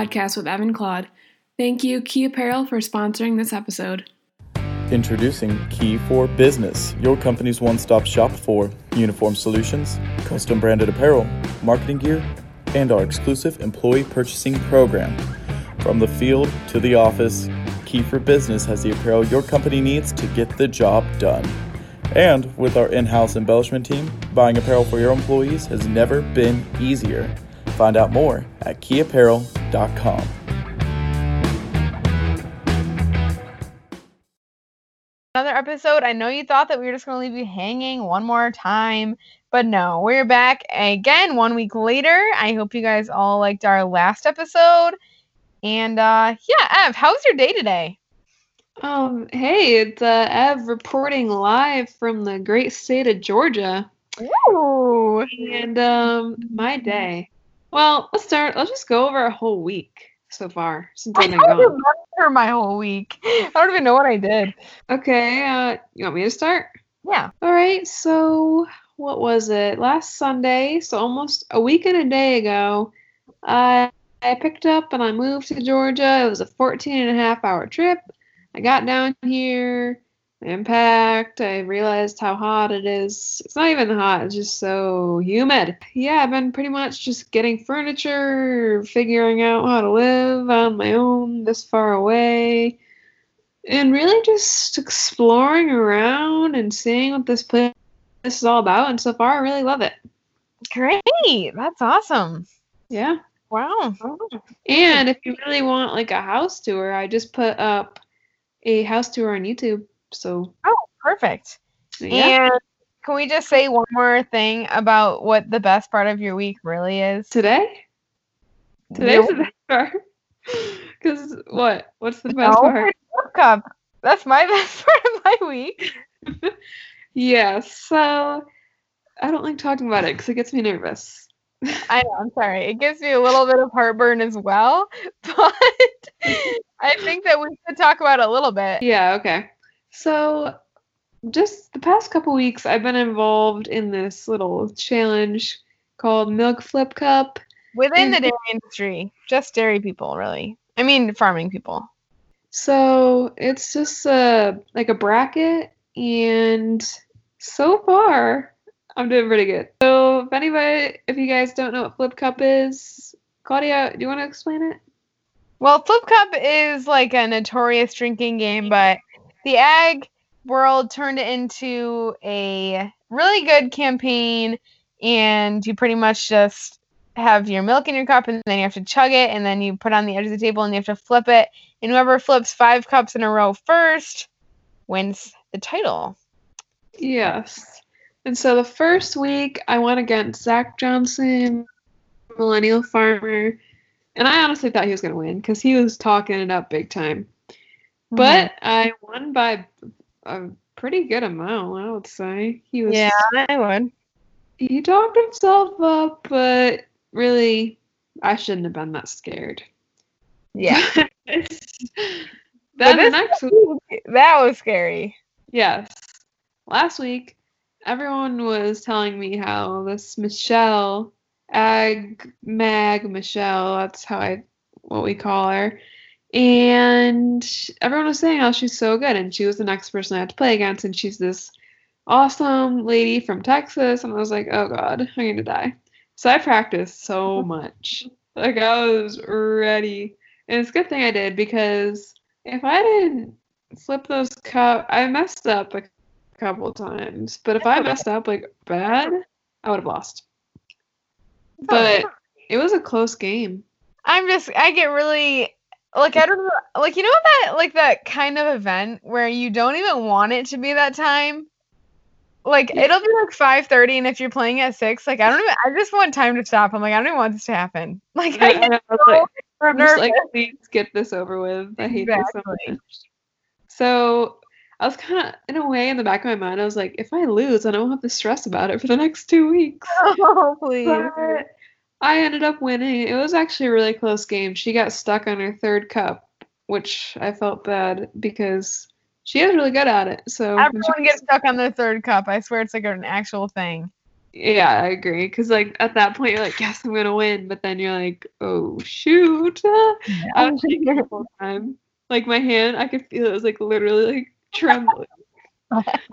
podcast with Ev and Claude. Thank you, Key Apparel, for sponsoring this episode. Introducing Key for Business, your company's one stop shop for uniform solutions, custom branded apparel, marketing gear, and our exclusive employee purchasing program. From the field to the office, Key for Business has the apparel your company needs to get the job done. And with our in house embellishment team, buying apparel for your employees has never been easier. Find out more at keyapparel.com. Another episode. I know you thought that we were just going to leave you hanging one more time, but no, we're back again one week later. I hope you guys all liked our last episode. And uh, yeah, Ev, how's your day today? Um, hey, it's uh, Ev reporting live from the great state of Georgia. Ooh. And um, my day. Well, let's start. Let's just go over a whole week so far since I I've been don't gone. remember my whole week. I don't even know what I did. Okay, uh, you want me to start? Yeah. All right, so what was it? Last Sunday, so almost a week and a day ago, I I picked up and I moved to Georgia. It was a 14 and a half hour trip. I got down here, I unpacked, I realized how hot it is. It's not even hot, it's just so humid. Yeah, I've been pretty much just getting furniture, figuring out how to live on my own this far away and really just exploring around and seeing what this place is all about. And so far, I really love it. Great. That's awesome. Yeah. Wow. And if you really want like a house tour, I just put up a house tour on YouTube. So Oh, perfect. yeah. And can we just say one more thing about what the best part of your week really is? today, today's No. the best part. Because what? What's the best No, part? World Cup. That's my best part of my week. Yeah. So I don't like talking about it because it gets me nervous. I know, I'm sorry. It gives me a little bit of heartburn as well, but I think that we could talk about it a little bit. Yeah, okay. So, just the past couple weeks, I've been involved in this little challenge called Milk Flip Cup. Within the Mhm. dairy industry, just dairy people, really. I mean, farming people. So, it's just a like a bracket, and so far, I'm doing pretty good. So, if anybody, if you guys don't know what Flip Cup is, Claudia, do you want to explain it? Well, Flip Cup is like a notorious drinking game, but the ag world turned it into a really good campaign, and you pretty much just have your milk in your cup, and then you have to chug it, and then you put on the edge of the table, and you have to flip it, and whoever flips five cups in a row first wins the title. Yes. And so the first week I went against Zach Johnson, millennial farmer, and I honestly thought he was going to win because he was talking it up big time. But mm-hmm. I won by a pretty good amount, I would say. He was yeah, I won. he talked himself up, but really I shouldn't have been that scared. Yeah, then this- next week that was scary. Yes. Last week, everyone was telling me how this Michelle, Ag Mag Michelle, that's how I, what we call her, and everyone was saying how she's so good, and she was the next person I had to play against, and she's this awesome lady from Texas, and I was like, oh god, I'm gonna die. So I practiced so much. Like I was ready. And it's a good thing I did because if I didn't flip those cup. I messed up a couple times, but if I oh. messed up like bad, I would have lost. Oh, but it was a close game. I'm just I get really like I don't know like you know that like that kind of event where you don't even want it to be that time. Like it'll be like five thirty, and if you're playing at six, like I don't even. I just want time to stop. I'm like I don't even want this to happen. Like I I, get was so like, I'm just like, please get this over with. I hate this so much. So I was kind of, in a way, in the back of my mind, I was like, if I lose, I won't have to stress about it for the next two weeks. oh please. But I ended up winning. It was actually a really close game. She got stuck on her third cup, which I felt bad because she is really good at it. So she Everyone gets stuck on their third cup. I swear it's like an actual thing. Yeah, I agree. Cause like at that point you're like, yes, I'm gonna win, but then you're like, oh shoot. I was shaking the whole time. Like my hand, I could feel it was like literally like trembling. That's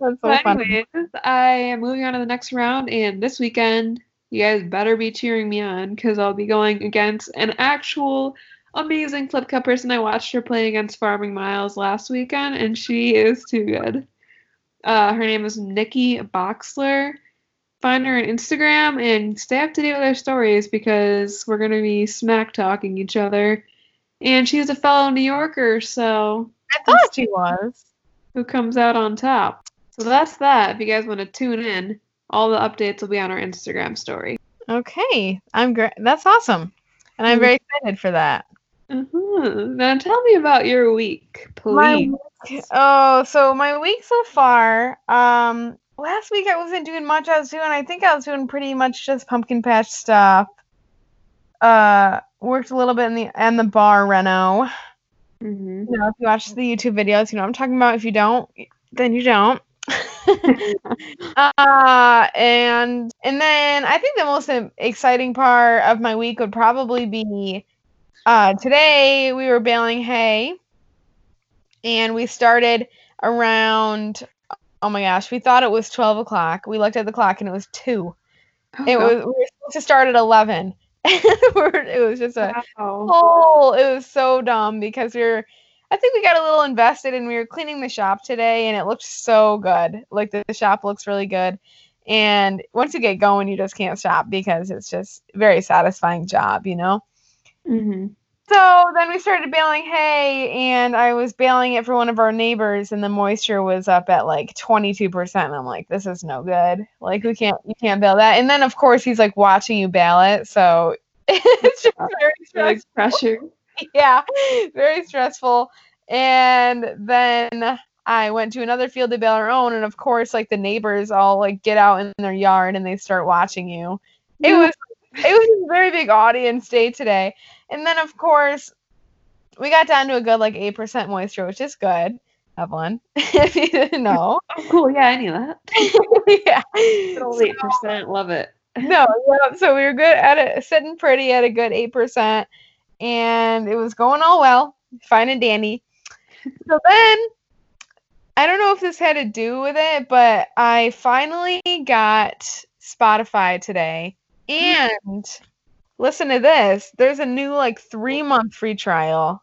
so But funny. anyways, I am moving on to the next round, and this weekend, you guys better be cheering me on because I'll be going against an actual amazing Flip Cup person. I watched her play against Farming Miles last weekend, and she is too good. Uh, her name is Nikki Boxler. Find her on Instagram and stay up to date with her stories because we're going to be smack talking each other. And she's a fellow New Yorker, so I thought she was. who comes out on top. So that's that. If you guys want to tune in, all the updates will be on our Instagram story. Okay, I'm great. That's awesome, and I'm Mhm. very excited for that. Uh-huh. Now tell me about your week, My please. week- Oh, so my week so far. Um, last week I wasn't doing much. I was doing, I think I was doing pretty much just pumpkin patch stuff. Uh, worked a little bit in the and the bar reno. Mhm. You know, if you watch the YouTube videos, you know what I'm talking about. If you don't, then you don't. uh, and and then I think the most exciting part of my week would probably be uh, today we were baling hay, and we started around. Oh my gosh, we thought it was twelve o'clock. We looked at the clock and it was two. Oh, It was we were supposed to start at eleven. it was just a wow. Oh, it was so dumb because we were, I think we got a little invested and we were cleaning the shop today and it looked so good. Like the, the shop looks really good. And once you get going, you just can't stop because it's just very satisfying job, you know? Mhm. So then we started baling hay and I was baling it for one of our neighbors and the moisture was up at like 22%. And I'm like, this is no good. Like we can't, you can't bale that. And then of course he's like watching you bale it. So it's just very You're, like stressful pressure. yeah, very stressful. And then I went to another field to bale our own, and of course, like the neighbors all like get out in their yard and they start watching you. It was it was a very big audience day today. And then of course, we got down to a good like eight percent moisture, which is good. Evelyn, if you didn't know, Oh, cool. Yeah, I knew that. yeah. Good old So- eight percent. Love it. no, yeah, so we were good at it, sitting pretty at a good eight percent, and it was going all well, fine and dandy. So then, I don't know if this had to do with it, but I finally got Spotify today, and listen to this. There's a new like three month free trial.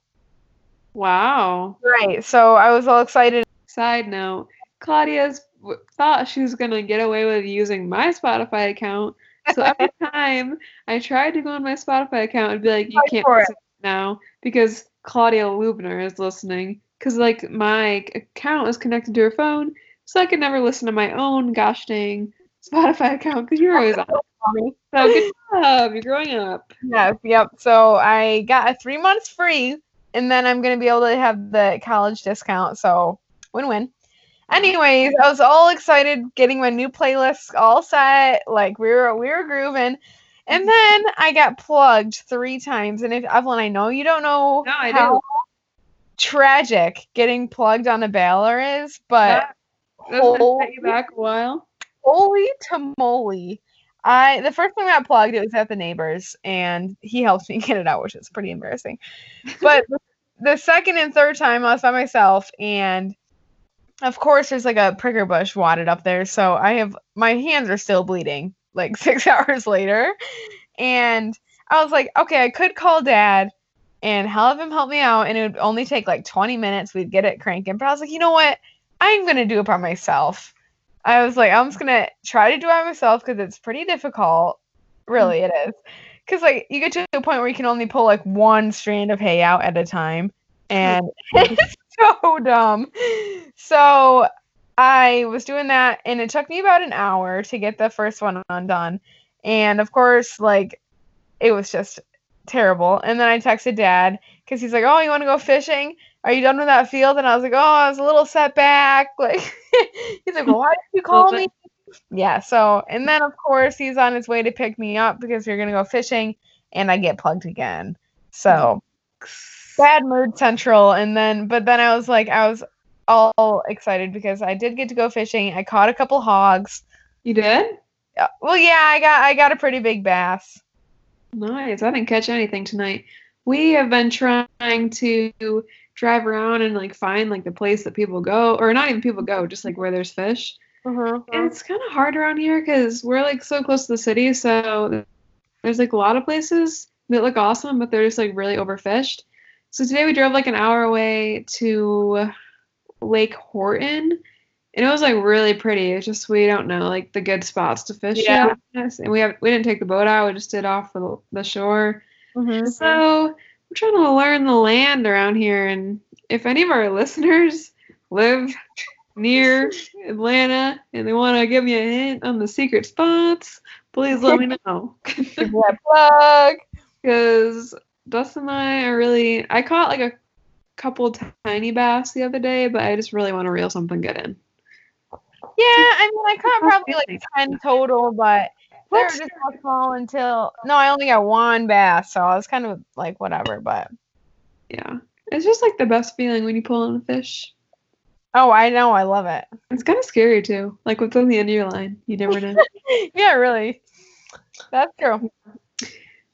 Wow. Right. So I was all excited. Side note: Claudia's thought she was gonna get away with using my Spotify account. So every time I tried to go on my Spotify account, it'd be like, "You can't listen now because Claudia Lubner is listening." Because like my account is connected to her phone, so I could never listen to my own gosh dang Spotify account because you're always on. So good job, you're growing up. Yes, yep. So I got a three months free, and then I'm gonna be able to have the college discount. So win-win. Anyways, I was all excited getting my new playlist all set. Like we were we were grooving. And mm-hmm. then I got plugged three times. And if Evelyn, I know you don't know No, I how do. tragic getting plugged on a baler is, but That set you holy- back a while. holy tamale. I the first time I got plugged, it was at the neighbors, and he helped me get it out, which is pretty embarrassing. But the second and third time, I was by myself, and of course, there's like a pricker bush wadded up there, so I have my hands are still bleeding, like six hours later, and I was like, okay, I could call dad and have him help me out, and it would only take like 20 minutes. We'd get it cranking, but I was like, you know what? I'm gonna do it by myself. I was like, I'm just gonna try to do it by myself because it's pretty difficult. Really, it is. Because like you get to a point where you can only pull like one strand of hay out at a time, and it's so dumb. So I was doing that, and it took me about an hour to get the first one undone. And of course, like it was just terrible. And then I texted dad because he's like, "Oh, you want to go fishing? Are you done with that field?" And I was like, "Oh, I was a little setback." Like he's like, "Well, why did you call me?" Yeah. So and then of course he's on his way to pick me up because we are gonna go fishing, and I get plugged again. So mm-hmm. Bad mood central. And then, but then I was like, I was all excited because I did get to go fishing. I caught a couple hogs. You did? Well, yeah, I got I got a pretty big bass. Nice. I didn't catch anything tonight. We have been trying to drive around and like find like the place that people go, or not even people go, just like where there's fish. uh-huh. And it's kind of hard around here because we're like so close to the city. So there's like a lot of places that look awesome, but they're just like really overfished. So today we drove like an hour away to Lake Horton, and it was like really pretty. It's just we don't know like the good spots to fish. Yeah. at. and we have we didn't take the boat out. We just did off the, the shore. Mhm. So I'm trying to learn the land around here, and if any of our listeners live near Atlanta and they want to give me a hint on the secret spots, please let me know. Plug. Because Dustin and I are really, I caught like a couple tiny bass the other day, but I just really want to reel something good in. Yeah, I mean, I caught probably like ten total, but they were just so small until no, I only got one bass, so I was kind of like whatever. But Yeah. It's just like the best feeling when you pull in a fish. oh, I know, I love it. It's kind of scary too. Like what's on the end of your line. You never know. yeah, really. That's true.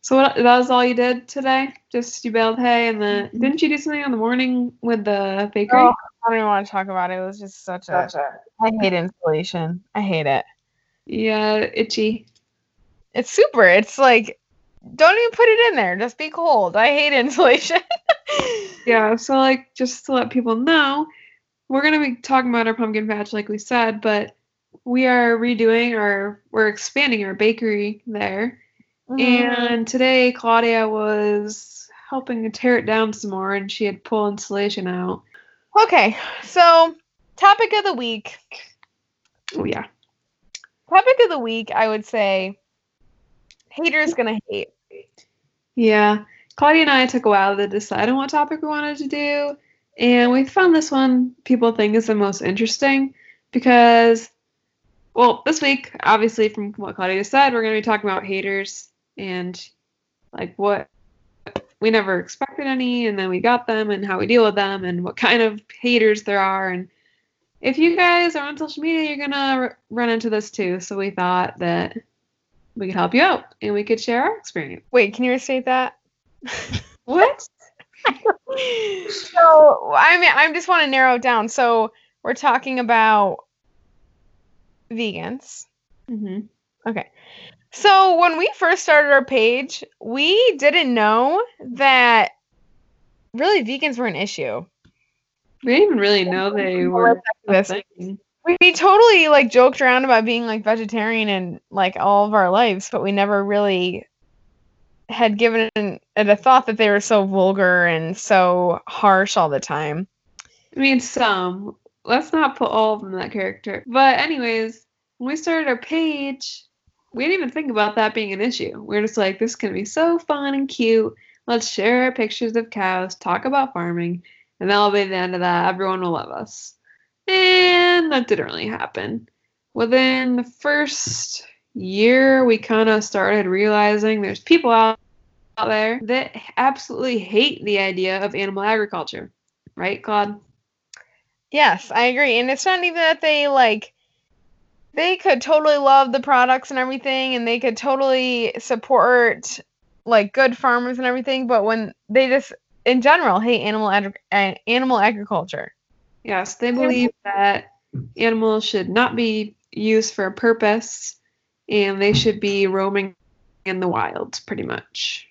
So what, that was all you did today? Just you baled hay and then mm-hmm. didn't you do something on the morning with the bakery? Oh, I don't even want to talk about it. It was just such a. I hate insulation. I hate it. Yeah, itchy. It's super. It's like, don't even put it in there. Just be cold. I hate insulation. Yeah, so like just to let people know, we're gonna be talking about our pumpkin patch like we said, but we are redoing our we're expanding our bakery there. Mm-hmm. And today Claudia was helping to tear it down some more and she had pulled insulation out. okay, so topic of the week. Oh yeah. Topic of the week, I would say, haters gonna hate. Yeah. Claudia and I took a while to decide on what topic we wanted to do, and we found this one people think is the most interesting because, well, this week, obviously, from what Claudia said, we're going to be talking about haters and like what we never expected any, and then we got them, and how we deal with them, and what kind of haters there are. And if you guys are on social media, you're r- run into this too. So we thought that we could help you out and we could share our experience. Wait, can you restate that? What? so I mean, I just want to narrow it down. So we're talking about vegans. Mm-hmm. Okay. So when we first started our page, we didn't know that really vegans were an issue. We didn't even really know they were This-. We totally like joked around about being like vegetarian and like all of our lives, but we never really had given it a thought that they were so vulgar and so harsh all the time. I mean, some. Let's not put all of them in that character. But anyways, when we started our page, we didn't even think about that being an issue. We are just like, this is gonna be so fun and cute. Let's share our pictures of cows, talk about farming, and that'll be the end of that. Everyone will love us. And that didn't really happen. Within the first year, we kind of started realizing there's people out, out there that absolutely hate the idea of animal agriculture. Right, Claude? Yes, I agree. And it's not even that they like they could totally love the products and everything and they could totally support like good farmers and everything, but when they just in general hate animal uh, animal agriculture. Yes, they believe that animals should not be used for a purpose and they should be roaming in the wilds pretty much.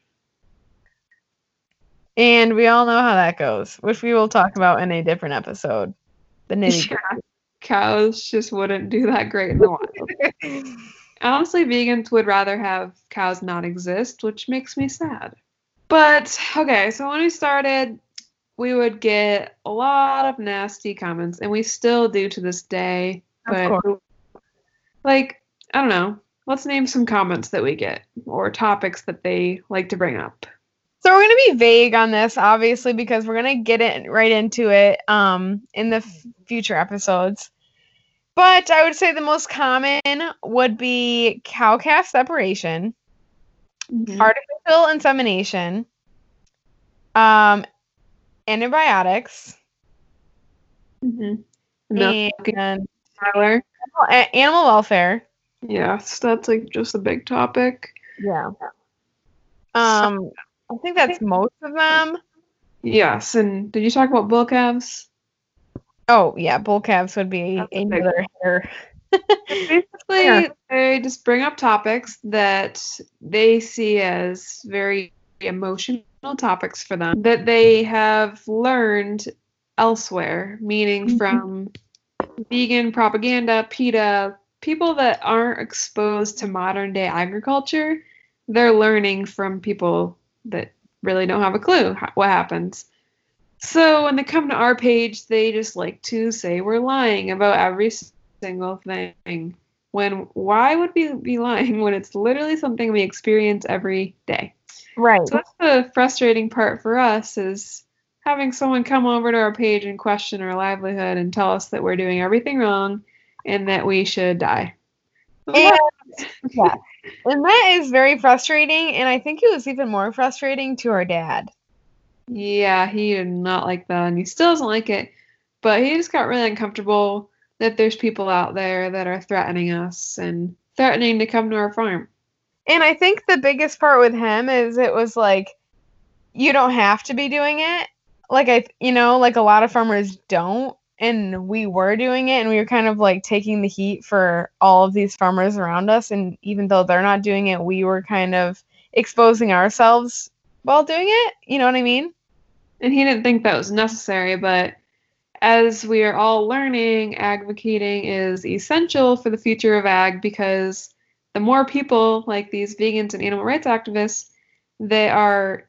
And we all know how that goes, which we will talk about in a different episode. The nitty Yeah, cows just wouldn't do that great in the wild. Honestly, vegans would rather have cows not exist, which makes me sad. But okay, so when we started, we would get a lot of nasty comments, and we still do to this day. Of But like, I don't know. Let's name some comments that we get or topics that they like to bring up. So we're gonna be vague on this, obviously, because we're gonna get it right into it um, in the f- future episodes. But I would say the most common would be cow calf separation, artificial insemination, um, antibiotics, Mhm. And Tyler. animal welfare, Yes, that's like just a big topic. Yeah. Um, I think that's most of them. Yes, and did you talk about bull calves? Oh yeah, bull calves would be That's another hitter. Basically, Yeah. they just bring up topics that they see as very emotional topics for them that they have learned elsewhere, meaning Mhm. from vegan propaganda, PETA, people that aren't exposed to modern day agriculture. They're learning from people that really don't have a clue what happens. So when they come to our page, they just like to say we're lying about every single thing. When why would we be lying when it's literally something we experience every day? Right. So that's the frustrating part for us is having someone come over to our page and question our livelihood and tell us that we're doing everything wrong and that we should die. And, yeah. And that is very frustrating. And I think it was even more frustrating to our dad. Yeah, he did not like that, and he still doesn't like it. But he just got really uncomfortable that there's people out there that are threatening us and threatening to come to our farm. And I think the biggest part with him is it was like, you don't have to be doing it. Like I, you know, like a lot of farmers don't, and we were doing it, and we were kind of like taking the heat for all of these farmers around us. And even though they're not doing it, we were kind of exposing ourselves while doing it. You know what I mean? And he didn't think that was necessary, but as we are all learning, advocating is essential for the future of ag because the more people like these vegans and animal rights activists they are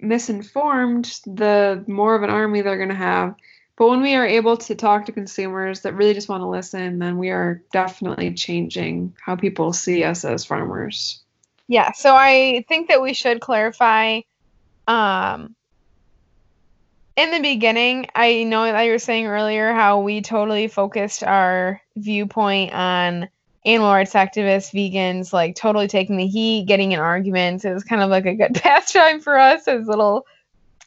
misinformed, the more of an army they're going to have. But when we are able to talk to consumers that really just want to listen, then we are definitely changing how people see us as farmers. Yeah, so I think that we should clarify um in the beginning, I know that you were saying earlier how we totally focused our viewpoint on animal rights activists, vegans, like totally taking the heat, getting in arguments. It was kind of like a good pastime for us as little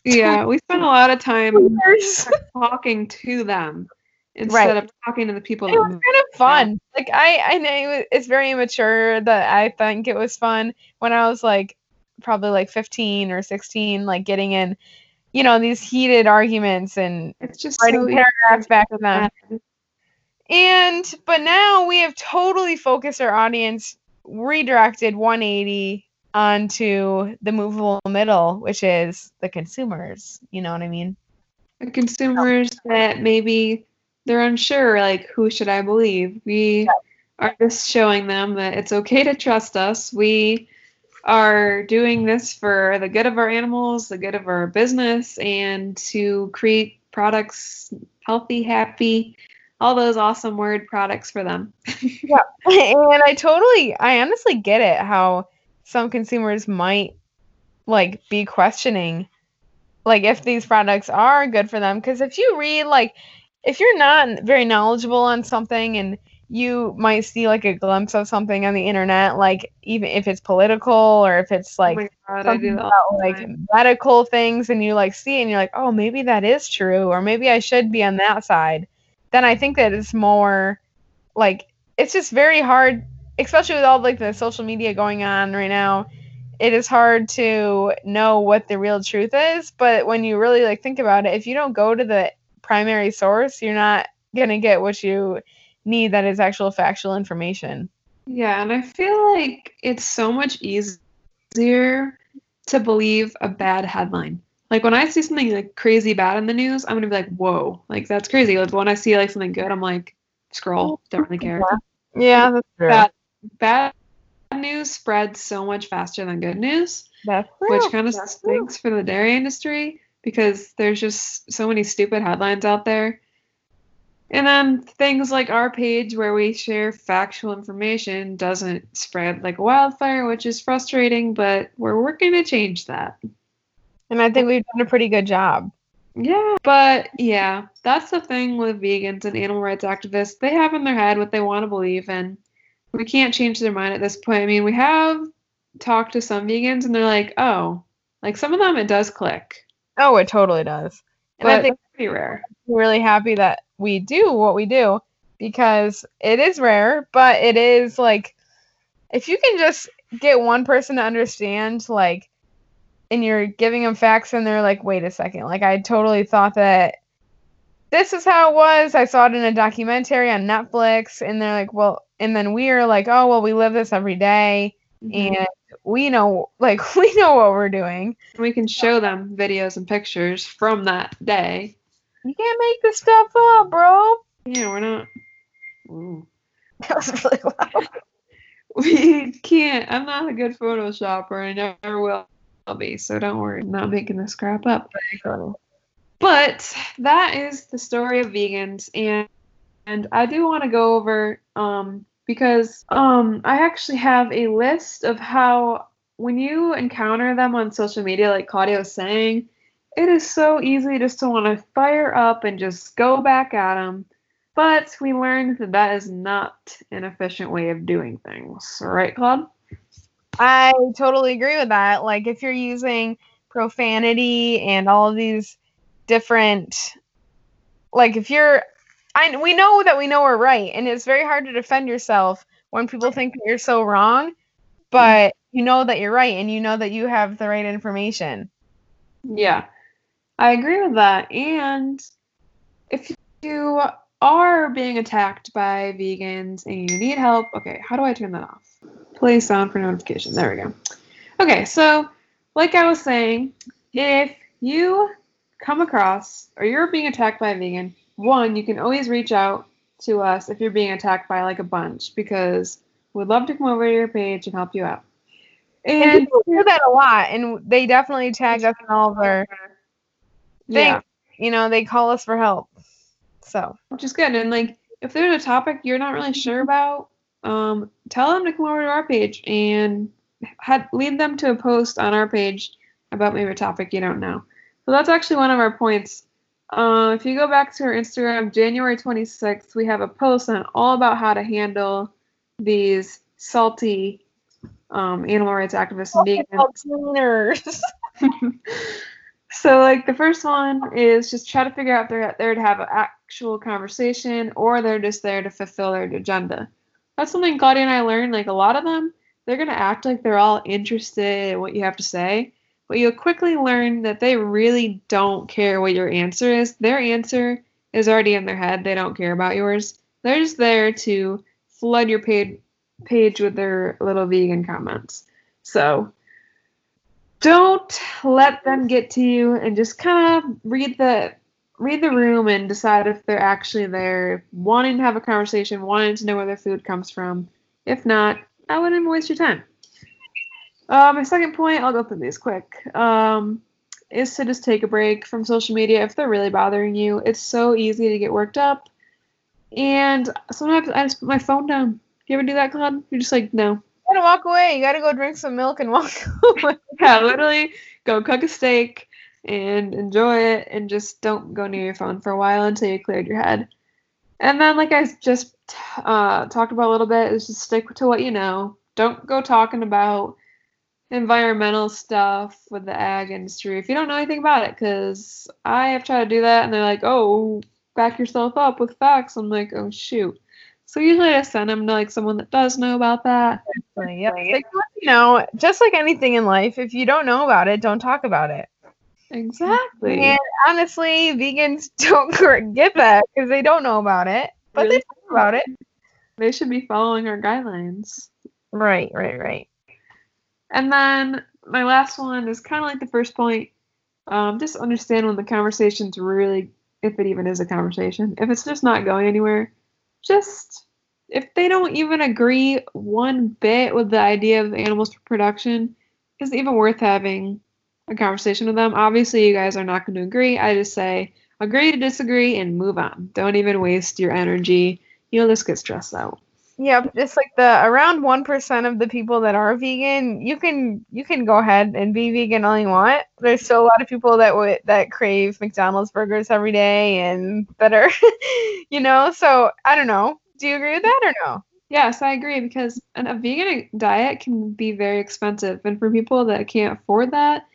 Yeah, we spend a lot of time talking to them instead Right. of talking to the people it was kind of fun. Like I, I know it's very immature that I think it was fun when I was like probably like 15 or 16, like getting in, you know, these heated arguments and It's just writing so paragraphs back to them. And but now we have totally focused our audience, redirected 180 onto the movable middle, which is the consumers. You know what I mean? The consumers that maybe they're unsure, like who should I believe? We are just showing them that it's okay to trust us. We are doing this for the good of our animals, the good of our business, and to create products healthy, happy, all those awesome word products for them. Yeah. And I totally, I honestly get it how some consumers might like be questioning like if these products are good for them. Because if you read like if you're not very knowledgeable on something and you might see like a glimpse of something on the internet like even if it's political or if it's like oh God, something about like medical things and you like see it and you're like oh maybe that is true or maybe i should be on that side. Then i think that it's more like it's just very hard especially with all like the social media going on right now it is hard to know what the real truth is but when you really like think about it if you don't go to the primary source you're not going to get what you need that is actual factual information Yeah, and I feel like it's so much easier to believe a bad headline. Like when I see something like crazy bad in the news, I'm gonna be like, "Whoa, like that's crazy." Like when I see like something good, I'm like, "Scroll, don't really care." yeah that's true bad news spreads so much faster than good news, that's which kind of That's true. stinks for the dairy industry because there's just so many stupid headlines out there. And then things like our page where we share factual information doesn't spread like wildfire, which is frustrating, but we're working to change that. And I think we've done a pretty good job. Yeah. But yeah, that's the thing with vegans and animal rights activists. They have in their head what they want to believe, and we can't change their mind at this point. I mean, we have talked to some vegans, and they're like, oh, like some of them it does click. Oh, it totally does. And I But think that's pretty rare. we're really happy that we do what we do because it is rare, but it is like if you can just get one person to understand, like, and you're giving them facts, and they're like, wait a second, like, I totally thought that this is how it was. I saw it in a documentary on Netflix, and they're like, well, and then we're like, oh, well, we live this every day, Mhm. and we know, like, we know what we're doing. we can show them videos and pictures from that day. You can't make this stuff up, bro. Yeah, we're not. Ooh. That was really loud. We can't. I'm not a good Photoshopper. I never will be. So don't worry. I'm not making this crap up. But that is the story of vegans, and and I do want to go over um because um I actually have a list of how when you encounter them on social media, like Claudia was saying, it is so easy just to want to fire up and just go back at them. But we learned that that is not an efficient way of doing things, right, Claude? I totally agree with that. Like if you're using profanity and all of these different like if you're I we know that we know we're right and it's very hard to defend yourself when people think that you're so wrong, but you know that you're right and you know that you have the right information. Yeah, I agree with that. And if you are being attacked by vegans and you need help, okay, how do I turn that off? Play sound for notification. There we go. Okay, so like I was saying, if you come across or you're being attacked by a vegan, one, you can always reach out to us if you're being attacked by like a bunch because we'd love to come over to your page and help you out. And And people do that a lot and they definitely tag us in all of their yeah. things. You know, they call us for help. So which is good. And like, if there's a topic you're not really sure about, um, tell them to come over to our page and had, lead them to a post on our page about maybe a topic you don't know. So that's actually one of our points. Uh, if you go back to our Instagram, January 26th, we have a post on all about how to handle these salty um, animal rights activists and vegans. so like the first one is just try to figure out if they're there to have an actual conversation or they're just there to fulfill their agenda. That's something Claudia and I learned. Like a lot of them, they're gonna act like they're all interested in what you have to say, but you'll quickly learn that they really don't care what your answer is. Their answer is already in their head. They don't care about yours. They're just there to flood your page page with their little vegan comments. So don't let them get to you and just kind of read the read the room and decide if they're actually there wanting to have a conversation wanting to know where their food comes from if not i wouldn't waste your time uh, my second point i'll go through these quick um, is to just take a break from social media if they're really bothering you it's so easy to get worked up and sometimes i just put my phone down you ever do that claude you're just like no You gotta walk away. You gotta go drink some milk and walk away. yeah, literally go cook a steak and enjoy it and just don't go near your phone for a while until you cleared your head. And then, like I just uh, talked about a little bit, is just stick to what you know. Don't go talking about environmental stuff with the ag industry if you don't know anything about it, because I have tried to do that and they're like, oh, back yourself up with facts. I'm like, oh, shoot. So usually I send them to like someone that does know about that. Yep. Like, you know, just like anything in life, if you don't know about it, don't talk about it. Exactly. And honestly, vegans don't gr- get that because they don't know about it, but Really they talk about it. They should be following our guidelines. Right, right, right. And then my last one is kind of like the first point. Um, just understand when the conversation's really, if it even is a conversation, if it's just not going anywhere, just if they don't even agree one bit with the idea of animals for production, is it even worth having a conversation with them? Obviously, you guys are not going to agree. I just say agree to disagree and move on. Don't even waste your energy. You'll just get stressed out. Yep, just like the around one percent of the people that are vegan, you can you can go ahead and be vegan all you want. There's still a lot of people that would that crave McDonald's burgers every day and that are, you know. So I don't know. Do you agree with that or no? Yes, I agree because an, a vegan diet can be very expensive, and for people that can't afford that,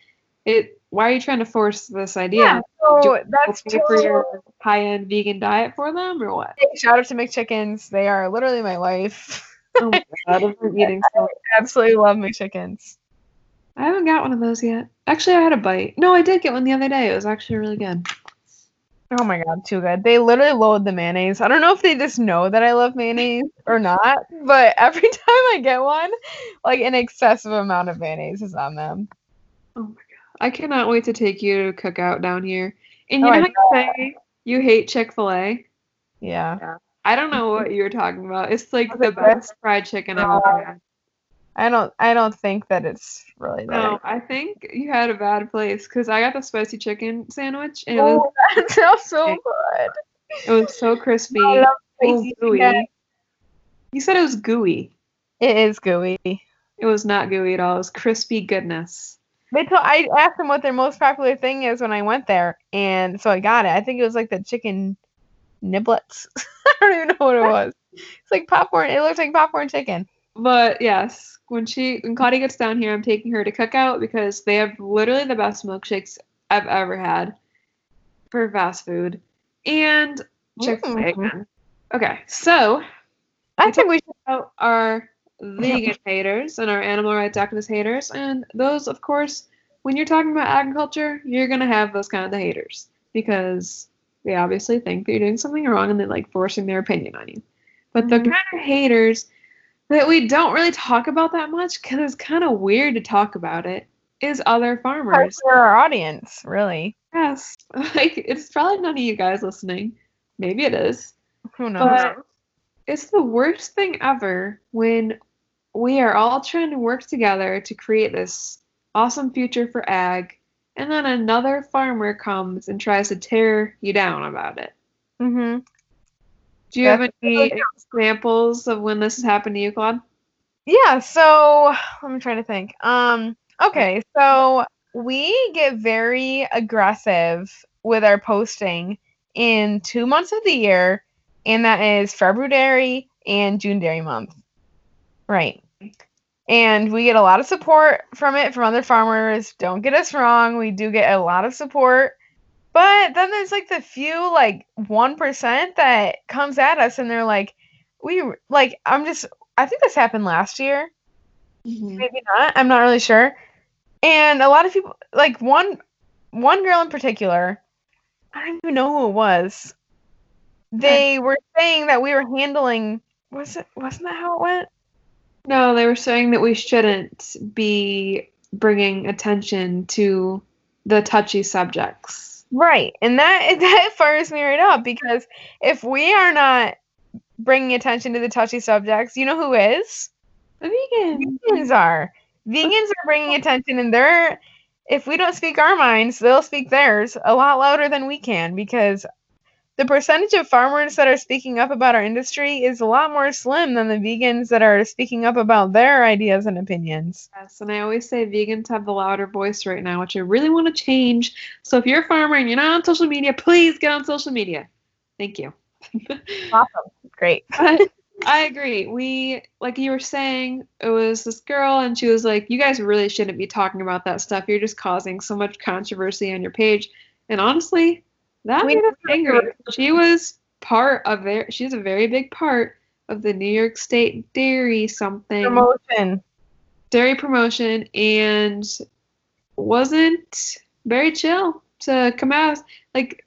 it why are you trying to force this idea? So that's Pay for your high-end vegan diet for them, or what? Shout out to McChickens. They are literally my life. Oh my god, I've been eating so. Absolutely love McChickens. I haven't got one of those yet. Actually, I had a bite. No, I did get one the other day. It was actually really good. Oh my god, too good. They literally load the mayonnaise. I don't know if they just know that I love mayonnaise or not, but every time I get one, like an excessive amount of mayonnaise is on them. Oh my I cannot wait to take you to cook out down here. And oh, you Oh, I know how you say you hate Chick Fil A? Yeah. I don't know what you were talking about. It's like the it good? best fried chicken I've ever had. I don't I don't think that it's really that. No, I think you had a bad place because I got the spicy chicken sandwich and it was Oh, that sounds so good. it was so crispy, I love so spicy gooey. chicken. You said it was gooey. It is gooey. It was not gooey at all. It was crispy goodness. They told I asked them what their most popular thing is when I went there, and so I got it. I think it was like the chicken niblets. I don't even know what it was. It's like popcorn. It looks like popcorn chicken. But yes, when she when Claudia gets down here, I'm taking her to Cookout because they have literally the best milkshakes I've ever had for fast food and Chick Fil A. Mm. Okay, so I think we should. about our vegan haters and our animal rights activist haters, and those, of course, when you're talking about agriculture, you're gonna have those kind of the haters because they obviously think that you're doing something wrong and they like forcing their opinion on you. But the Mhm. kind of haters that we don't really talk about that much because it's kind of weird to talk about it is other farmers. for our audience, really. Yes, like it's probably none of you guys listening. Maybe it is. Who knows? But it's the worst thing ever when we are all trying to work together to create this awesome future for ag, and then another farmer comes and tries to tear you down about it. mm-hmm. Do you have any examples of when this has happened to you, Claude? Yeah, so let me try to think. Um, okay, so we get very aggressive with our posting in two months of the year, and that is February and June Dairy Month. Right. And we get a lot of support from it from other farmers. Don't get us wrong, we do get a lot of support. But then there's like the few like 1% that comes at us and they're like we like I'm just I think this happened last year. Mm-hmm. Maybe not. I'm not really sure. And a lot of people, like one, one girl in particular, I don't even know who it was. They were saying that we were handling. Was it? Wasn't that how it went? No, they were saying that we shouldn't be bringing attention to the touchy subjects. Right. And that that fires me right up because if we are not bringing attention to the touchy subjects, you know who is? The vegan. Vegans are. Vegans are bringing attention, and they're. If we don't speak our minds, they'll speak theirs a lot louder than we can because the percentage of farmers that are speaking up about our industry is a lot more slim than the vegans that are speaking up about their ideas and opinions. Yes, and I always say vegans have the louder voice right now, which I really want to change. So if you're a farmer and you're not on social media, please get on social media. Thank you. Awesome. Great. I agree. We, like you were saying, it was this girl, and she was like, You guys really shouldn't be talking about that stuff. You're just causing so much controversy on your page. And honestly, that made us angry. She was part of it. She's a very big part of the New York State dairy something Promotion. dairy promotion and wasn't very chill to come out like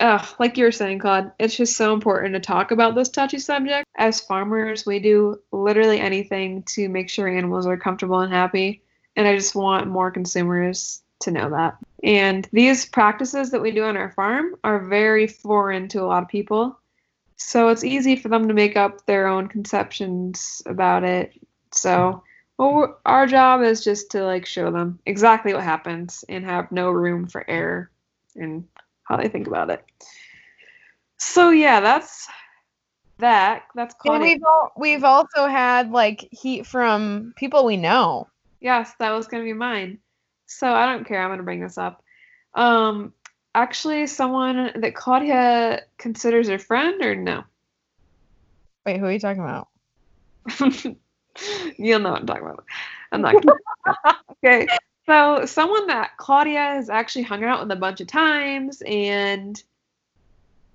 uh, like you were saying claude it's just so important to talk about this touchy subject as farmers we do literally anything to make sure animals are comfortable and happy and i just want more consumers to know that and these practices that we do on our farm are very foreign to a lot of people so it's easy for them to make up their own conceptions about it so well, our job is just to like show them exactly what happens and have no room for error in how they think about it. So yeah, that's that. That's And we've al- we've also had like heat from people we know. Yes, that was gonna be mine. So I don't care. I'm gonna bring this up. Um, actually, someone that Claudia considers her friend, or no? Wait, who are you talking about? You'll know what I'm talking about. I'm not. Okay. So someone that Claudia has actually hung out with a bunch of times, and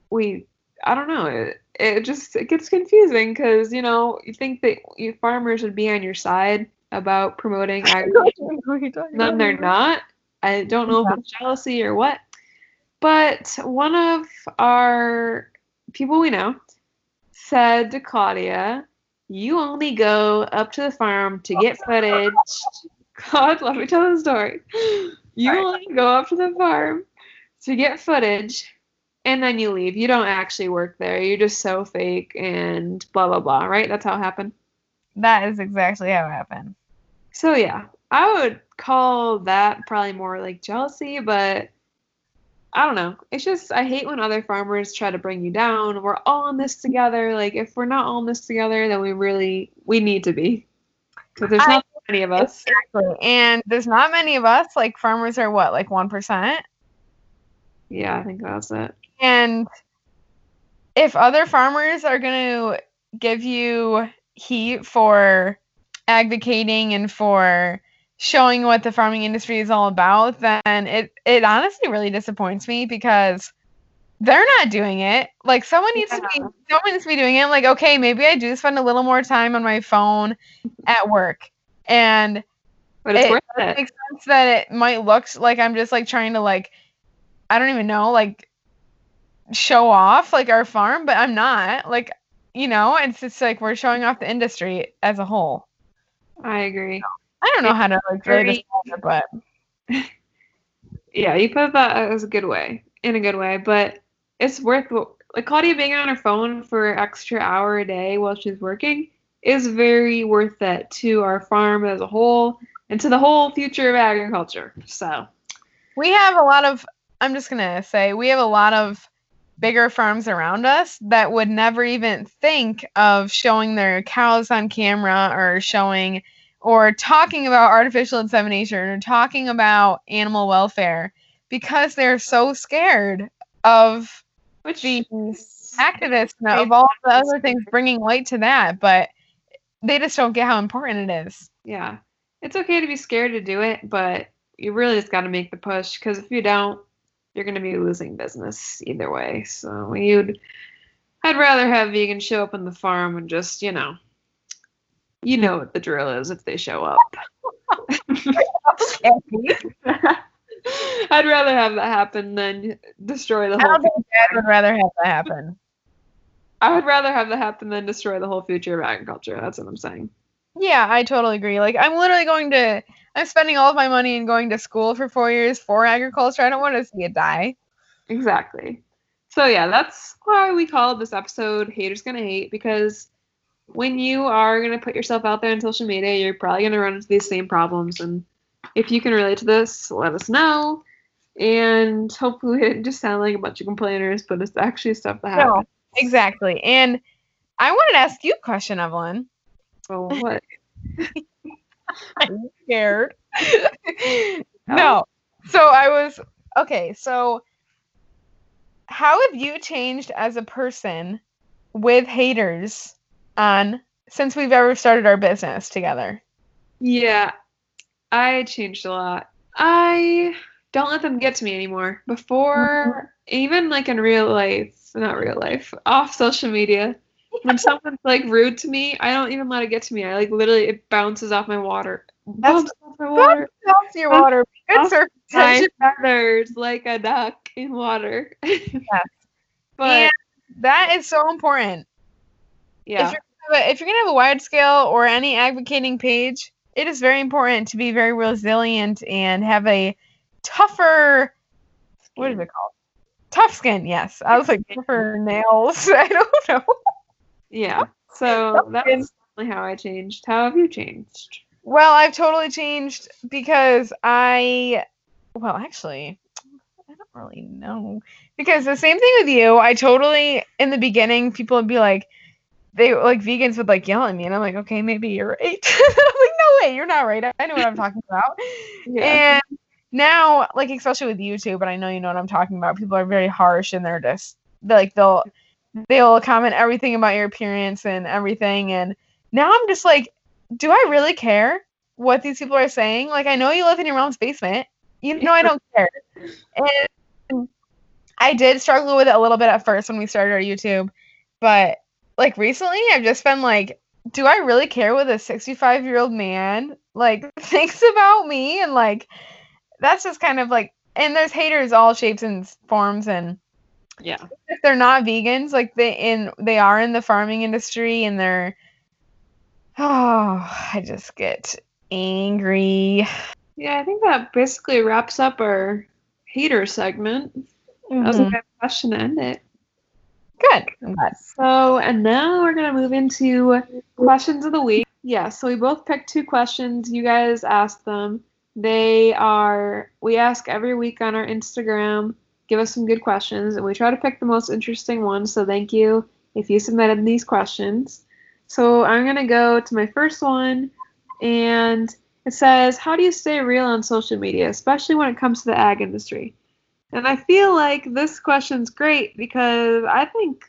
we I don't know. It, it just it gets confusing because you know you think that you farmers would be on your side about promoting agriculture, then they're not. I don't know if it's jealousy or what. But one of our people we know said to Claudia, "You only go up to the farm to get footage." God, let me tell the story. You only go up to the farm to get footage and then you leave. You don't actually work there. You're just so fake and blah blah blah, right? That's how it happened. That is exactly how it happened. So yeah, I would call that probably more like jealousy, but I don't know. It's just I hate when other farmers try to bring you down. We're all in this together. Like if we're not all in this together, then we really we need to be. Because there's I- not many of us. Exactly. And there's not many of us. Like farmers are what, like one percent? Yeah, I think that's it. And if other farmers are going to give you heat for advocating and for showing what the farming industry is all about, then it, it honestly really disappoints me because they're not doing it. Like someone needs to be Yeah. someone needs to be doing it. Like, okay, maybe I do spend a little more time on my phone at work. And But it's It worth it it. makes sense that it might look like I'm just like trying to like I don't even know like show off like our farm, but I'm not. Like you know, it's just like we're showing off the industry as a whole. I agree. I don't know how to like really describe it, but Yeah, you put that as a good way, in a good way, but it's worth like Claudia being on her phone for an extra hour a day while she's working is very worth it to our farm as a whole and to the whole future of agriculture. So we have a lot of I'm just gonna say we have a lot of bigger farms around us that would never even think of showing their cows on camera or showing or talking about artificial insemination or talking about animal welfare because they're so scared of which these activists and of all the other things bringing light to that, but they just don't get how important it is. yeah, it's okay to be scared to do it, but you really just got to make the push because if you don't, you're going to be losing business either way. So you'd, I'd rather have vegans show up on the farm and just, you know, you know what the drill is if they show up. I'd rather have that happen than destroy the whole. Dad would rather have that happen. I would rather have that happen than destroy the whole future of agriculture. That's what I'm saying. Yeah, I totally agree. Like I'm literally going to I'm spending all of my money and going to school for four years for agriculture. I don't want to see it die. Exactly. So yeah, that's why we called this episode "Haters Gonna Hate" because when you are gonna put yourself out there on social media, you're probably gonna run into these same problems. And if you can relate to this, let us know. And hopefully, it didn't just sound like a bunch of complainers, but it's actually stuff that happens. No, exactly. And I wanted to ask you a question, Evelyn. So what? I'm scared. no. So I was okay, so how have you changed as a person with haters on since we've ever started our business together? Yeah, I changed a lot. I don't let them get to me anymore. Before, mm-hmm. even like in real life, not real life, off social media, when someone's like rude to me, I don't even let it get to me. I like literally it bounces off my water. Bounces off my water. Your water. Good surface tension. feathers like a duck in water. But And that is so important. yeah, If you're gonna have a, if you're gonna have a wide scale or any advocating page, it is very important to be very resilient and have a tougher. What is it called? Tough skin. Yes, I was like tougher nails. I don't know. Yeah. So that's how I changed. How have you changed? Well, I've totally changed because I. Well, actually, I don't really know because the same thing with you. I totally in the beginning people would be like. They like vegans would like yell at me, and I'm like, okay, maybe you're right. I'm like, no way, you're not right. I know what I'm talking about. Yeah. And now, like especially with YouTube, and I know you know what I'm talking about. People are very harsh, and they're just they're like they'll they'll comment everything about your appearance and everything. And now I'm just like, do I really care what these people are saying? Like, I know you live in your mom's basement. You know, I don't care. And I did struggle with it a little bit at first when we started our YouTube, but like recently I've just been like, do I really care what a 65 year old man like thinks about me? And like, that's just kind of like, and there's haters all shapes and forms and Yeah. if they're not vegans, like they in they are in the farming industry and they're oh, I just get angry. Yeah, I think that basically wraps up our hater segment. That was a Mhm. good question to end it. Good. So, and now we're going to move into questions of the week. Yeah, so we both picked two questions. You guys asked them. They are, we ask every week on our Instagram, give us some good questions, and we try to pick the most interesting ones. So, thank you if you submitted these questions. So, I'm going to go to my first one, and it says, How do you stay real on social media, especially when it comes to the ag industry? And I feel like this question's great because I think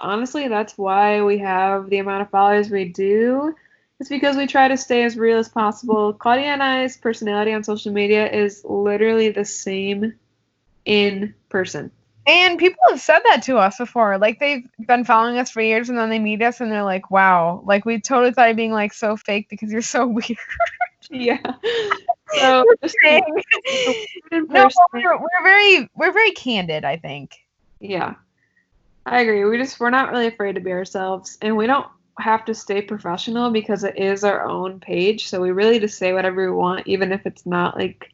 honestly that's why we have the amount of followers we do. It's because we try to stay as real as possible. Claudia and I's personality on social media is literally the same in person. And people have said that to us before. Like they've been following us for years and then they meet us and they're like, wow, like we totally thought you'd being like so fake because you're so weird. Yeah. So just no, we're, we're very we're very candid, I think. Yeah. I agree. We just we're not really afraid to be ourselves and we don't have to stay professional because it is our own page. So we really just say whatever we want, even if it's not like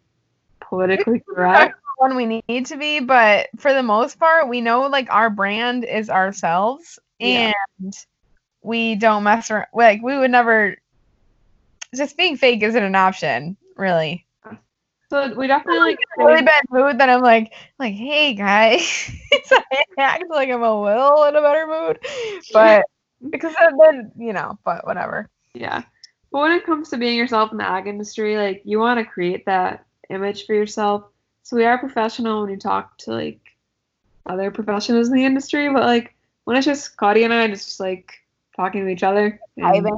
politically correct. When we need to be, but for the most part, we know like our brand is ourselves Yeah. and we don't mess around. Like we would never. Just being fake isn't an option, really. So we definitely like in a really bad mood that I'm like, like, hey guys, I act like I'm a little in a better mood, but because then you know, but whatever. Yeah. But when it comes to being yourself in the ag industry, like you want to create that image for yourself. So we are professional when you talk to like other professionals in the industry, but like when it's just Claudia and I just like talking to each other, and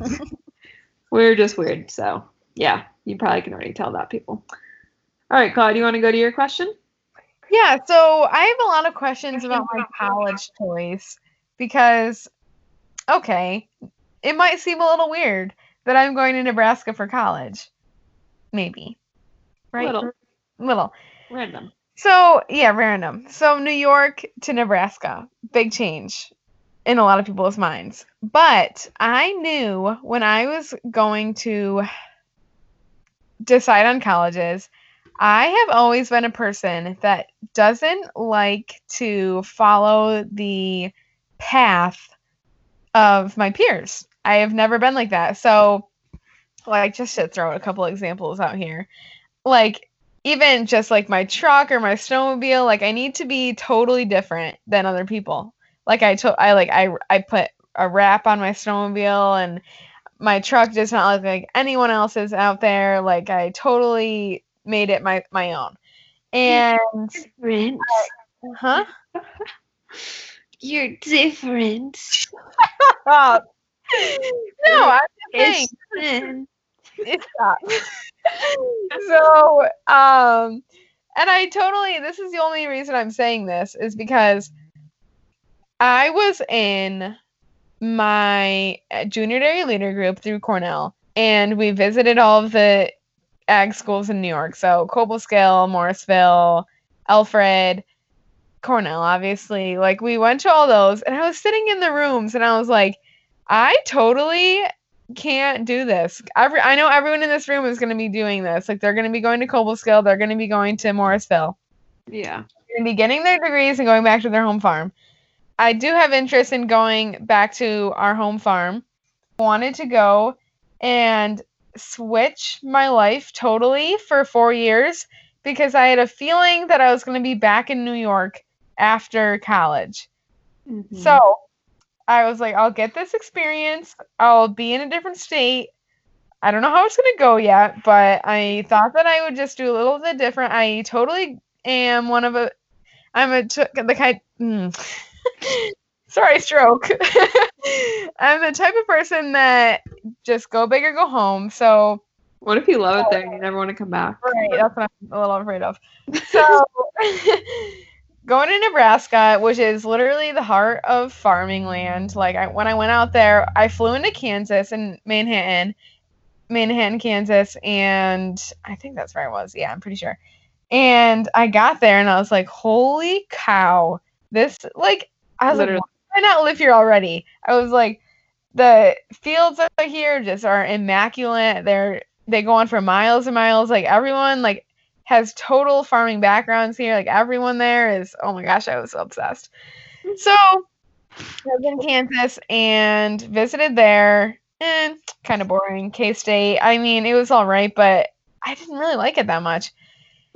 we're just weird. So yeah, you probably can already tell that people. All right, Claudia, you want to go to your question? Yeah, so I have a lot of questions about my college choice because, okay, it might seem a little weird that I'm going to Nebraska for college. Maybe. Right? Little Little. random. So, yeah, random. So, New York to Nebraska. Big change in a lot of people's minds. But I knew when I was going to decide on colleges, I have always been a person that doesn't like to follow the path of my peers. I have never been like that. So, like, just to throw a couple examples out here, like, even just like my truck or my snowmobile, like, I need to be totally different than other people. Like, I told, I like, I, I put a wrap on my snowmobile and my truck does not look like anyone else's out there. Like, I totally made it my, my own. And, Different. huh? You're different. No, I'm just saying. Different. So, um, and I totally, this is the only reason I'm saying this is because I was in my uh, junior dairy leader group through Cornell, and we visited all of the ag schools in New York. So, Cobleskill, Morrisville, Alfred, Cornell, obviously. Like, we went to all those, and I was sitting in the rooms, and I was like, I totally can't do this. Every I know everyone in this room is going to be doing this. Like they're going to be going to Cobleskill, they're going to be going to Morrisville. Yeah. They're going to be getting their degrees and going back to their home farm. I do have interest in going back to our home farm. Wanted to go and switch my life totally for 4 years because I had a feeling that I was going to be back in New York after college. Mhm. So I was like, I'll get this experience. I'll be in a different state. I don't know how it's gonna go yet, but I thought that I would just do a little bit different. I totally am one of a. I'm a t- the kind. Mm. Sorry, stroke. I'm the type of person that just go big or go home. So what if you love it there and you never want to come back? Right, that's what I'm a little afraid of. So going to Nebraska, which is literally the heart of farming land. Like I, when I went out there, I flew into Kansas and Manhattan, Manhattan, Kansas, and I think that's where I was. Yeah, I'm pretty sure. And I got there and I was like, "Holy cow! This like I was Literally. like, why not live here already?" I was like, the fields out here just are immaculate. They're they go on for miles and miles. Like everyone like has total farming backgrounds here. Like everyone there is oh my gosh, I was so obsessed. So I was in Kansas and visited there. And kind of boring. K State. I mean, it was all right, but I didn't really like it that much.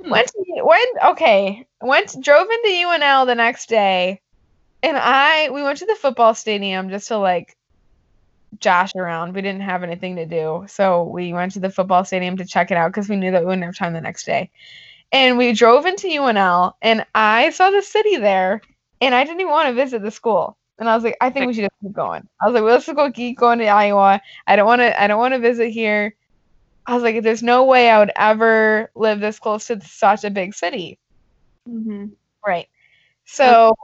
Hmm. Went to, went okay. Went drove into UNL the next day, and I we went to the football stadium just to like josh around. We didn't have anything to do, so we went to the football stadium to check it out because we knew that we wouldn't have time the next day. And we drove into UNL, and I saw the city there, and I didn't even want to visit the school. And I was like, I think we should just keep going. I was like, well, let's just go keep going to Iowa. I don't want to. I don't want to visit here. I was like, there's no way I would ever live this close to such a big city. Mm-hmm. Right. So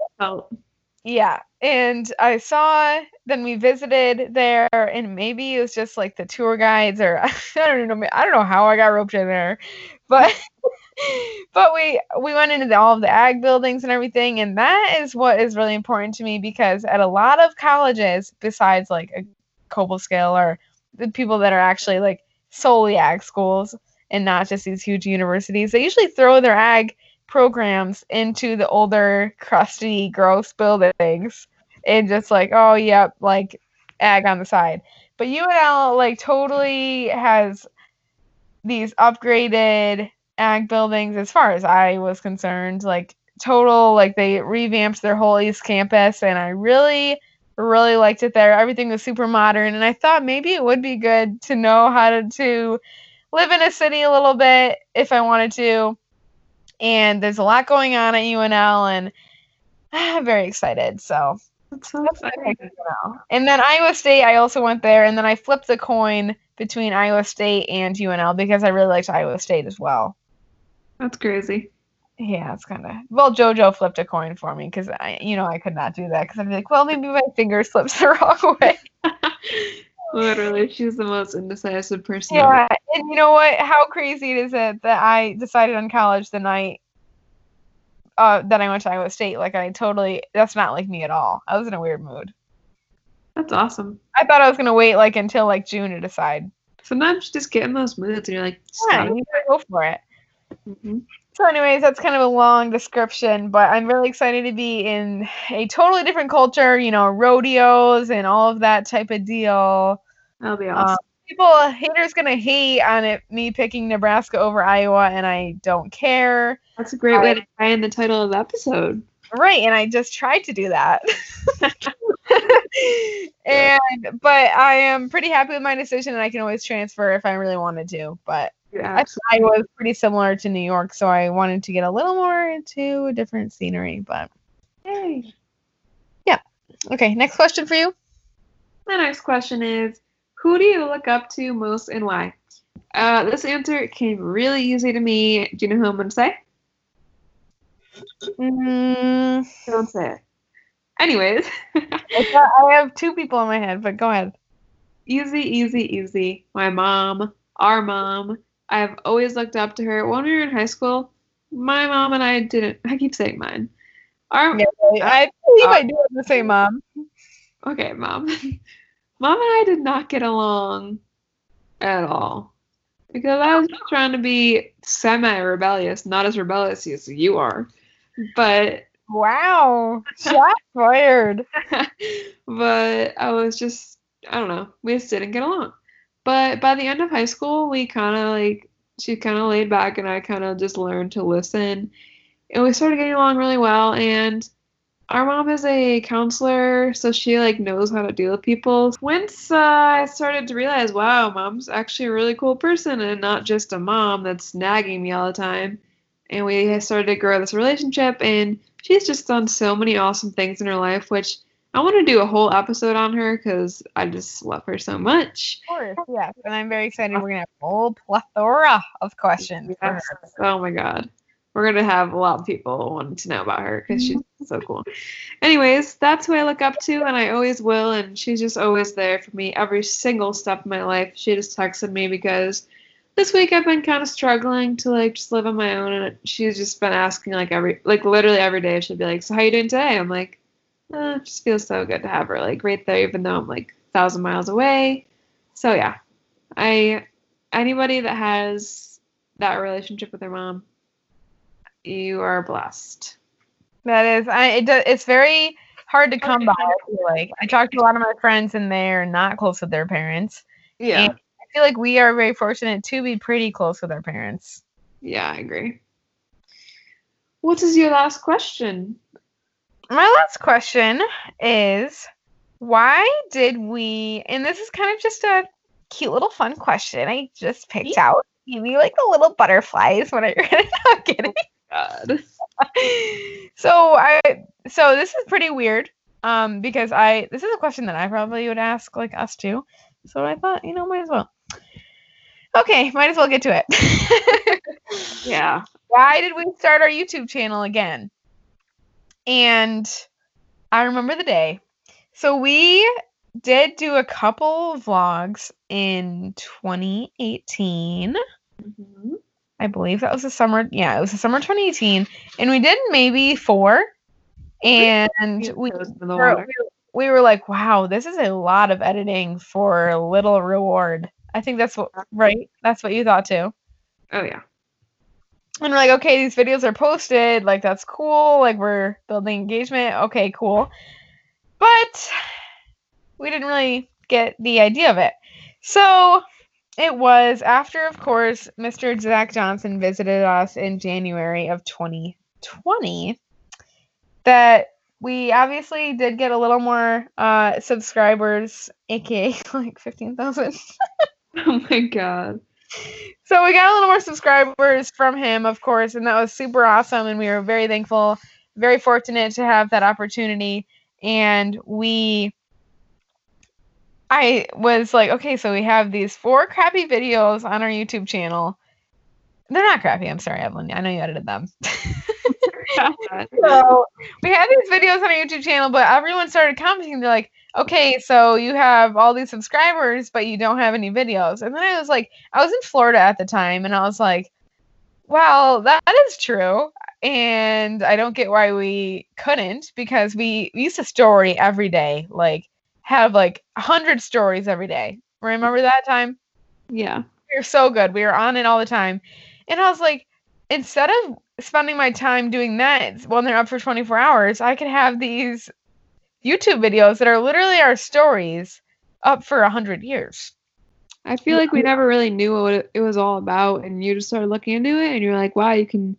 yeah, and I saw. Then we visited there, and maybe it was just like the tour guides, or I don't know. I don't know how I got roped in there, but but we we went into the, all of the ag buildings and everything, and that is what is really important to me because at a lot of colleges, besides like a Cobleskill or the people that are actually like solely ag schools and not just these huge universities, they usually throw their ag programs into the older, crusty, gross buildings and just like, oh, yep, like ag on the side. But UNL like totally has these upgraded ag buildings as far as I was concerned. Like total, like they revamped their whole East Campus, and I really, really liked it there. Everything was super modern, and I thought maybe it would be good to know how to, to live in a city a little bit if I wanted to and there's a lot going on at UNL, and I'm very excited. So, That's so that's what I exciting. think UNL. and then Iowa State, I also went there, and then I flipped the coin between Iowa State and UNL because I really liked Iowa State as well. That's crazy. Yeah, it's kind of well. JoJo flipped a coin for me because I, you know, I could not do that because I'd be like, well, maybe my finger slips the wrong way. Literally, she's the most indecisive person. Yeah, and you know what? How crazy is it that I decided on college the night uh, that I went to Iowa State? Like, I totally, that's not like me at all. I was in a weird mood. That's awesome. I thought I was gonna wait like until like June to decide. Sometimes you just get in those moods and you're like, Yeah, you go for it. Mhm. So, anyways, that's kind of a long description, but I'm really excited to be in a totally different culture. You know, rodeos and all of that type of deal. That'll be Um, awesome. people haters gonna hate on it me picking Nebraska over Iowa, and I don't care. That's a great way to tie in the title of the episode. Right, and I just tried to do that. and but I am pretty happy with my decision, and I can always transfer if I really wanted to. But I, I was pretty similar to New York, so I wanted to get a little more into a different scenery. But Yay. okay, next question for you. My next question is Who do you look up to most and why? Uh, this answer came really easy to me. Do you know who I'm going to say? Mm, Don't say it. Anyways, I have two people in my head, but go ahead. easy, easy, easy. My mom, our mom. I've always looked up to her. When we were in high school, my mom and I didn't. I keep saying mine. Our Yeah, I believe I do have the same uh, mom. okay, mom. mom and I did not get along at all because I was trying to be semi-rebellious, not as rebellious as you are, but Wow, shot fired. but I was just I don't know. We just didn't get along. But by the end of high school, we kind of like she kind of laid back, and I kind of just learned to listen, and we started getting along really well. And our mom is a counselor, so she like knows how to deal with people. Once uh, I started to realize, wow, mom's actually a really cool person, and not just a mom that's nagging me all the time. And we started to grow this relationship, and she's just done so many awesome things in her life, which I want to do a whole episode on her because I just love her so much. Of course, yes. And I'm very excited. We're gonna have a whole plethora of questions. for Yes. her. Oh my god. we're gonna have a lot of people wanting to know about her because she's mm-hmm. so cool. Anyways, that's who I look up to, and I always will. And she's just always there for me every single step of my life. She just texted me because this week I've been kind of struggling to like just live on my own, and she's just been asking like every like literally every day. She'll be like, "So how you doing today?" I'm like, uh, "It just feels so good to have her like right there, even though I'm like a thousand miles away." So yeah, I anybody that has that relationship with their mom, you are blessed. That is, I it it's very hard to come by. I feel like I talked to a lot of my friends, and they're not close with their parents. Yeah, And I feel like we are very fortunate to be pretty close with our parents. yeah, I agree. What is your last question? My last question is why did we and this is kind of just a cute little fun question I just picked out. Give me like the little butterflies when I read it. I'm kidding. God. so I so this is pretty weird. Um because I this is a question that I probably would ask like us too. So I thought, you know, might as well. Okay, might as well get to it. Yeah. why did we start our YouTube channel again? And I remember the day. So we did do a couple vlogs in 2018. Mhm. I believe that was the summer. Yeah, it was the summer 2018, and we did maybe four. And we Toes in the were, we were like, wow, this is a lot of editing for little reward. I think that's what right. That's what you thought too. Oh yeah. And we're like, okay, these videos are posted, like that's cool, like we're building engagement, okay, cool. But we didn't really get the idea of it. So it was after, of course, Mr. Zach Johnson visited us in January of 2020 that we obviously did get a little more uh, subscribers, aka like 15,000. Oh my god. So we got a little more subscribers from him, of course, and that was super awesome. And we were very thankful, very fortunate to have that opportunity. And we, I was like, okay, so we have these four crappy videos on our YouTube channel. They're not crappy. I'm sorry, Evelyn. I know you edited them. so we had these videos on our YouTube channel, but everyone started commenting. They're like, okay, so you have all these subscribers, but you don't have any videos. And then I was like, I was in Florida at the time, and I was like, well, that is true. And I don't get why we couldn't because we, we used to story every day, like have like a hundred stories every day. Remember that time? yeah. we were so good. We were on it all the time. And I was like, instead of spending my time doing that when they're up for 24 hours, I could have these YouTube videos that are literally our stories up for a 100 years. I feel like we never really knew what it, it was all about, and you just started looking into it, and you're like, wow, you can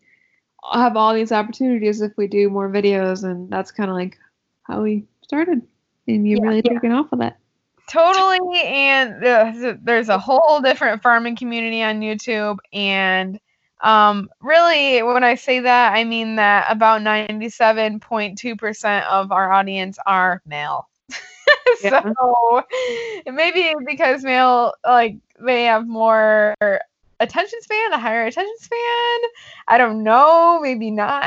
have all these opportunities if we do more videos, and that's kind of like how we started, and you Yeah, really taken off of that. Totally. And there's- there's a whole different farming community on YouTube. And um, really, when I say that, I mean that about 97.2% of our audience are male. Yeah. so maybe because male, like, they have more attention span, a higher attention span. I don't know, maybe not,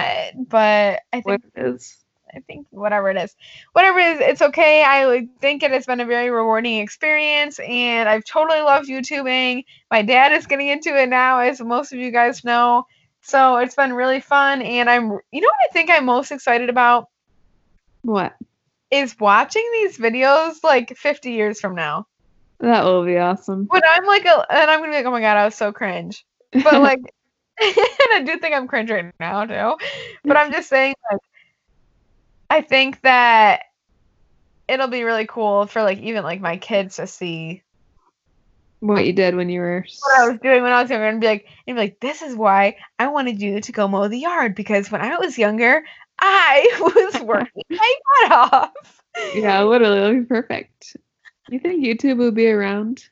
but I think What it is. I think whatever it is, whatever it is, it's okay. I think it has been a very rewarding experience, and I've totally loved YouTubing. My dad is getting into it now, as most of you guys know. So it's been really fun, and I'm, you know, what I think I'm most excited about What? is watching these videos like 50 years from now. That will be awesome. When I'm like, a, and I'm gonna be like, oh my god, I was so cringe. But like, and I do think I'm cringe right now too. But I'm just saying, like, I think that it'll be really cool for like even like my kids to see what you did when you were. what I was doing when I was younger and be like, and be like, this is why I wanted you to go mow the yard because when I was younger, I was working my butt off. Yeah, literally, it'll be perfect. You think YouTube will be around?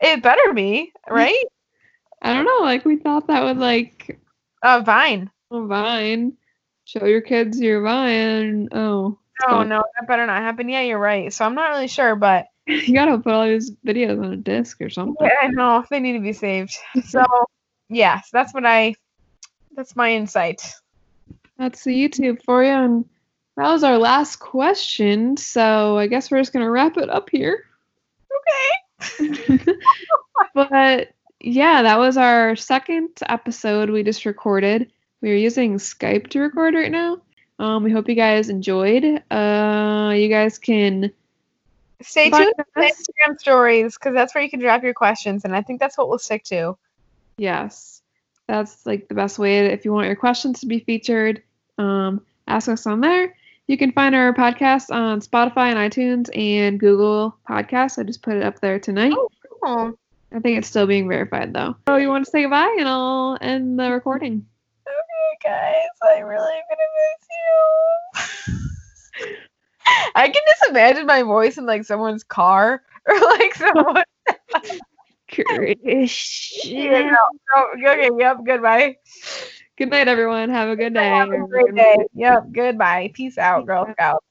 It better be right. I don't know. Like we thought that would like Uh, Vine. oh, Vine. Show your kids your Vine. Oh, Oh no, that better not happen. Yeah, you're right. So I'm not really sure, but you gotta put all these videos on a disc or something. Yeah, I know they need to be saved. So, yes, that's what I That's my insight. That's the YouTube for you. And that was our last question. So I guess we're just to wrap it up here. Okay. but yeah, that was our second episode we just recorded. We are using Skype to record right now. Um, we hope you guys enjoyed. Uh, you guys can Stay tuned for. Instagram stories because that's where you can drop your questions, and I think that's what we'll stick to. Yes, that's like the best way. If you want your questions to be featured, um, ask us on there. You can find our podcast on Spotify and iTunes and Google Podcasts. I just put it up there tonight. Oh, cool. I think it's still being verified though. So you want to say goodbye and I'll end the recording. Guys, I really am gonna miss you. I can just imagine my voice in like someone's car or like someone. Yeah, no, no, okay, yep, goodbye. Good night, everyone. Have a good day. Have a great day. Yep, goodbye. Peace out, Girl Scouts.